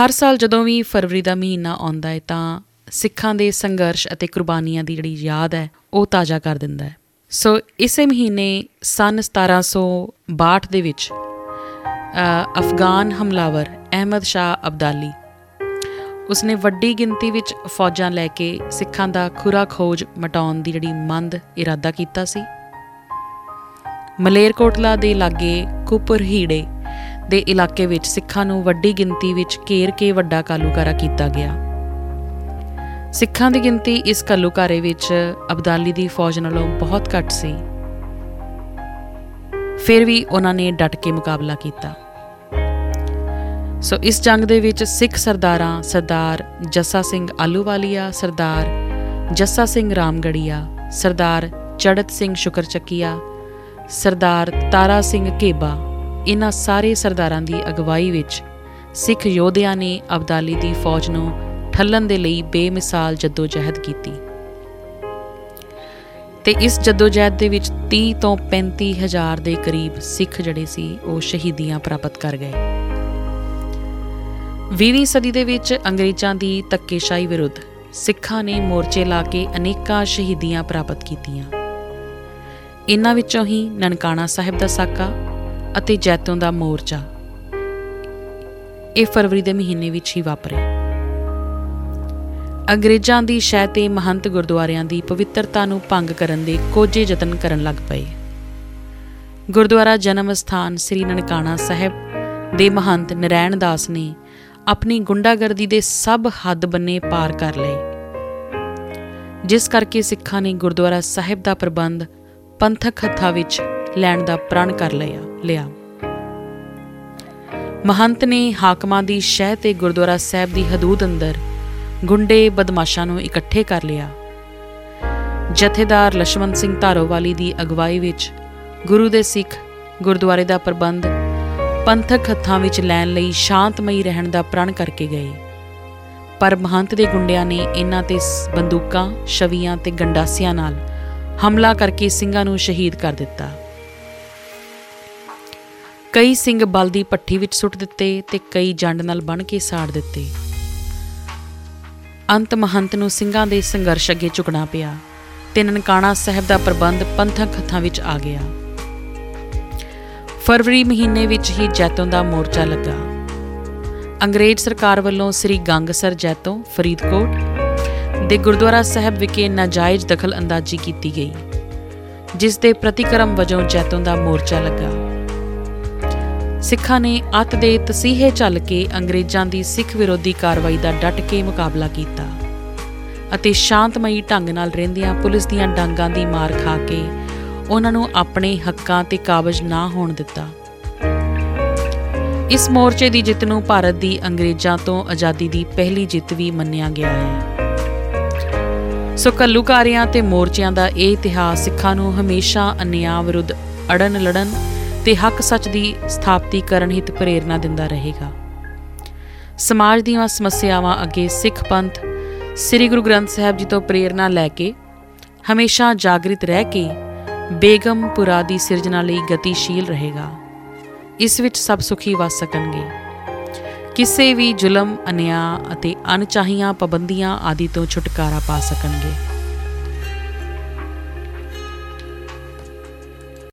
ਹਰ ਸਾਲ ਜਦੋਂ ਵੀ ਫਰਵਰੀ ਦਾ ਮਹੀਨਾ ਆਉਂਦਾ ਹੈ ਤਾਂ ਸਿੱਖਾਂ ਦੇ ਸੰਘਰਸ਼ ਅਤੇ ਕੁਰਬਾਨੀਆਂ ਦੀ ਜਿਹੜੀ ਯਾਦ ਹੈ, ਉਹ ਤਾਜ਼ਾ ਕਰ ਦਿੰਦਾ ਹੈ। ਸੋ ਇਸੇ ਮਹੀਨੇ ਸਨ 1762 ਦੇ ਵਿੱਚ ਅਫਗਾਨ ਹਮਲਾਵਰ ਅਹਿਮਦ ਸ਼ਾਹ ਅਬਦਾਲੀ ਉਸਨੇ ਵੱਡੀ ਗਿਣਤੀ ਵਿੱਚ ਫੌਜਾਂ ਲੈ ਕੇ ਸਿੱਖਾਂ ਦਾ ਖੁਰਾ ਖੋਜ ਮਟਾਉਣ ਦੀ ਜਿਹੜੀ ਮੰਦ ਇਰਾਦਾ ਕੀਤਾ ਸੀ। ਮਲੇਰਕੋਟਲਾ ਦੇ ਲਾਗੇ ਕੁਪਰਹੀੜੇ ਦੇ ਇਲਾਕੇ ਵਿੱਚ ਸਿੱਖਾਂ ਨੂੰ ਵੱਡੀ ਗਿਣਤੀ ਵਿੱਚ ਘੇਰ ਕੇ ਵੱਡਾ ਕਾਲੂਕਾਰਾ ਕੀਤਾ ਗਿਆ। ਸਿੱਖਾਂ ਦੀ ਗਿਣਤੀ ਇਸ ਕਾਲੂਕਾਰੇ ਵਿੱਚ ਅਬਦਾਲੀ ਦੀ ਫੌਜ ਨਾਲੋਂ ਬਹੁਤ ਘੱਟ ਸੀ। ਫਿਰ ਵੀ ਉਹਨਾਂ ਨੇ ਡਟ ਕੇ ਮੁਕਾਬਲਾ ਕੀਤਾ। ਸੋ ਇਸ ਜੰਗ ਦੇ ਵਿੱਚ ਸਿੱਖ ਸਰਦਾਰਾਂ ਸਰਦਾਰ ਜੱਸਾ ਸਿੰਘ ਆਲੂਵਾਲੀਆ, ਸਰਦਾਰ ਜੱਸਾ ਸਿੰਘ ਰਾਮਗੜੀਆ, ਸਰਦਾਰ ਚੜਤ ਸਿੰਘ ਸ਼ੁਕਰਚੱਕੀਆ, ਸਰਦਾਰ ਤਾਰਾ ਸਿੰਘ ਕੇਬਾ ਇਹਨਾਂ ਸਾਰੇ ਸਰਦਾਰਾਂ ਦੀ ਅਗਵਾਈ ਵਿੱਚ ਸਿੱਖ ਯੋਧਿਆਂ ਨੇ ਅਬਦਾਲੀ ਦੀ ਫੌਜ ਨੂੰ ਠੱਲਣ ਦੇ ਲਈ ਬੇਮਿਸਾਲ ਜਦੋਜਹਿਦ ਕੀਤੀ। ਤੇ ਇਸ ਜਦੋਜਹਿਦ ਦੇ ਵਿੱਚ 30 ਤੋਂ 35 ਹਜ਼ਾਰ ਦੇ ਕਰੀਬ ਸਿੱਖ ਜਿਹੜੇ ਸੀ, ਉਹ ਸ਼ਹੀਦੀਆਂ ਪ੍ਰਾਪਤ ਕਰ ਗਏ। 20ਵੀਂ ਸਦੀ ਦੇ ਵਿੱਚ ਅੰਗਰੇਜ਼ਾਂ ਦੀ ਤੱਕੇਸ਼ਾਹੀ ਵਿਰੁੱਧ ਸਿੱਖਾਂ ਨੇ ਮੋਰਚੇ ਲਾ ਕੇ ਅਨੇਕਾਂ ਸ਼ਹੀਦੀਆਂ ਪ੍ਰਾਪਤ ਕੀਤੀਆਂ। ਇਨ੍ਹਾਂ ਵਿੱਚੋਂ ਹੀ ਨਨਕਾਣਾ ਸਾਹਿਬ ਦਾ ਸਾਕਾ ਅਤੇ ਜੈਤੋਂ ਦਾ ਮੋਰਚਾ। ਇਹ ਫਰਵਰੀ ਦੇ ਮਹੀਨੇ ਵਿੱਚ ਹੀ ਵਾਪਰੇ। ਅੰਗਰੇਜ਼ਾਂ ਦੀ ਸ਼ਹਿ ਤੇ ਮਹੰਤ ਗੁਰਦੁਆਰਿਆਂ ਦੀ ਪਵਿੱਤਰਤਾ ਨੂੰ ਭੰਗ ਕਰਨ ਦੇ ਕੋਝੇ ਯਤਨ ਕਰਨ ਲੱਗ ਪਏ। ਗੁਰਦੁਆਰਾ ਜਨਮ ਸਥਾਨ ਸ੍ਰੀ ਨਨਕਾਣਾ ਸਾਹਿਬ ਦੇ ਮਹੰਤ ਨਰੈਣ ਦਾਸ ਨੇ ਆਪਣੀ ਗੁੰਡਾਗਰਦੀ ਦੇ ਸਭ ਹੱਦ ਬੰਨੇ ਪਾਰ ਕਰ ਲਏ। ਜਿਸ ਕਰਕੇ ਸਿੱਖਾਂ ਨੇ ਗੁਰਦੁਆਰਾ ਸਾਹਿਬ ਦਾ ਪ੍ਰਬੰਧ ਪੰਥਕ ਹੱਥਾਂ ਵਿੱਚ ਲੈਣ ਦਾ ਪ੍ਰਣ ਕਰ ਲਿਆ ਲਿਆ। ਮਹੰਤ ਨੇ ਹਾਕਮਾਂ ਦੀ ਸ਼ਹਿ ਤੇ ਗੁਰਦੁਆਰਾ ਸਾਹਿਬ ਦੀ ਹਦੂਦ ਅੰਦਰ ਗੁੰਡੇ ਬਦਮਾਸ਼ਾਂ ਨੂੰ ਇਕੱਠੇ ਕਰ ਲਿਆ। ਜਥੇਦਾਰ ਲਸ਼ਮਣ ਸਿੰਘ ਧਾਰੋਵਾਲੀ ਦੀ ਅਗਵਾਈ ਵਿੱਚ ਗੁਰੂ ਦੇ ਸਿੱਖ ਗੁਰਦੁਆਰੇ ਦਾ ਪ੍ਰਬੰਧ ਪੰਥਕ ਹੱਥਾਂ ਵਿੱਚ ਲੈਣ ਲਈ ਸ਼ਾਂਤਮਈ ਰਹਿਣ ਦਾ ਪ੍ਰਣ ਕਰਕੇ ਗਏ। ਪਰ ਮਹੰਤ ਦੇ ਗੁੰਡਿਆਂ ਨੇ ਇਹਨਾਂ ਤੇ ਬੰਦੂਕਾਂ ਛਵੀਆਂ ਤੇ ਗੰਡਾਸਿਆਂ ਨਾਲ ਹਮਲਾ ਕਰਕੇ ਸਿੰਘਾਂ ਨੂੰ ਸ਼ਹੀਦ ਕਰ ਦਿੱਤਾ। ਕਈ ਸਿੰਘ ਬਲ ਦੀ ਪੱਠੀ ਵਿੱਚ ਸੁੱਟ ਦਿੱਤੇ ਤੇ ਕਈ ਜੰਡ ਨਾਲ ਬਣ ਕੇ ਸਾੜ ਦਿੱਤੇ। ਅੰਤ ਮਹੰਤ ਨੂੰ ਸਿੰਘਾਂ ਦੇ ਸੰਘਰਸ਼ ਅੱਗੇ ਝੁਕਣਾ ਪਿਆ। ਤੇ ਨਨਕਾਣਾ ਸਾਹਿਬ ਦਾ ਪ੍ਰਬੰਧ ਪੰਥਕ ਹੱਥਾਂ ਵਿੱਚ ਆ ਗਿਆ। ਫਰਵਰੀ ਮਹੀਨੇ ਵਿੱਚ ਹੀ ਜੈਤੋਂ ਦਾ ਮੋਰਚਾ ਲੱਗਾ। ਅੰਗਰੇਜ਼ ਸਰਕਾਰ ਵੱਲੋਂ ਸ੍ਰੀ ਗੰਗਸਰ ਜੈਤੋਂ, ਫਰੀਦਕੋਟ ਦੇ ਗੁਰਦੁਆਰਾ ਸਾਹਿਬ ਵਿਖੇ ਨਾਜਾਇਜ਼ ਦਖਲ ਅੰਦਾਜ਼ੀ ਕੀਤੀ ਗਈ, ਜਿਸ ਦੇ ਪ੍ਰਤੀਕਰਮ ਵਜੋਂ ਜੈਤੋਂ ਦਾ ਮੋਰਚਾ ਲੱਗਾ। ਸਿੱਖਾਂ ਨੇ ਅੱਤ ਦੇ ਤਸੀਹੇ ਚੱਲ ਕੇ ਅੰਗਰੇਜ਼ਾਂ ਦੀ ਸਿੱਖ ਵਿਰੋਧੀ ਕਾਰਵਾਈ ਦਾ ਡਟ ਕੇ ਮੁਕਾਬਲਾ ਕੀਤਾ ਅਤੇ ਸ਼ਾਂਤਮਈ ਢੰਗ ਨਾਲ ਰਹਿੰਦਿਆਂ ਪੁਲਿਸ ਦੀਆਂ ਡਾਂਗਾਂ ਦੀ ਮਾਰ ਖਾ ਕੇ ਉਹਨਾਂ ਨੂੰ ਆਪਣੇ ਹੱਕਾਂ ਤੇ ਕਾਬਜ ਨਾ ਹੋਣ ਦਿੱਤਾ। ਇਸ ਮੋਰਚੇ ਦੀ ਜਿੱਤ ਨੂੰ ਭਾਰਤ ਦੀ ਅੰਗਰੇਜ਼ਾਂ ਤੋਂ ਆਜ਼ਾਦੀ ਦੀ ਪਹਿਲੀ ਜਿੱਤ ਵੀ ਮੰਨਿਆ ਗਿਆ ਹੈ। ਸੋ ਕੱਲੂਕਾਰਿਆਂ ਤੇ ਮੋਰਚਿਆਂ ਦਾ ਇਹ ਇਤਿਹਾਸ ਸਿੱਖਾਂ ਨੂੰ ਹਮੇਸ਼ਾ ਅਨਿਆਂ ਵਿਰੁੱਧ ਅੜਨ ਲੜਨ ਤੇ ਹੱਕ ਸੱਚ ਦੀ ਸਥਾਪਤੀ ਕਰਨ ਹਿਤ ਪ੍ਰੇਰਣਾ ਦਿੰਦਾ ਰਹੇਗਾ। ਸਮਾਜ ਦੀਆਂ ਸਮੱਸਿਆਵਾਂ ਅੱਗੇ ਸਿੱਖ ਪੰਥ, ਸ੍ਰੀ ਗੁਰੂ ਗ੍ਰੰਥ ਸਾਹਿਬ ਜੀ ਤੋਂ ਪ੍ਰੇਰਣਾ ਲੈ ਕੇ ਹਮੇਸ਼ਾ ਜਾਗਰਿਤ ਰਹਿ ਕੇ ਬੇਗਮਪੁਰਾ ਦੀ ਸਿਰਜਣਾ ਲਈ ਗਤੀਸ਼ੀਲ ਰਹੇਗਾ। ਇਸ ਵਿੱਚ ਸਭ ਸੁਖੀ ਵਸ ਸਕਣਗੇ। ਕਿਸੇ ਵੀ ਜ਼ੁਲਮ, ਅਨਿਆਂ ਅਤੇ ਅਣਚਾਹੀਆਂ ਪਾਬੰਦੀਆਂ ਆਦਿ ਤੋਂ ਛੁਟਕਾਰਾ ਪਾ ਸਕਣਗੇ।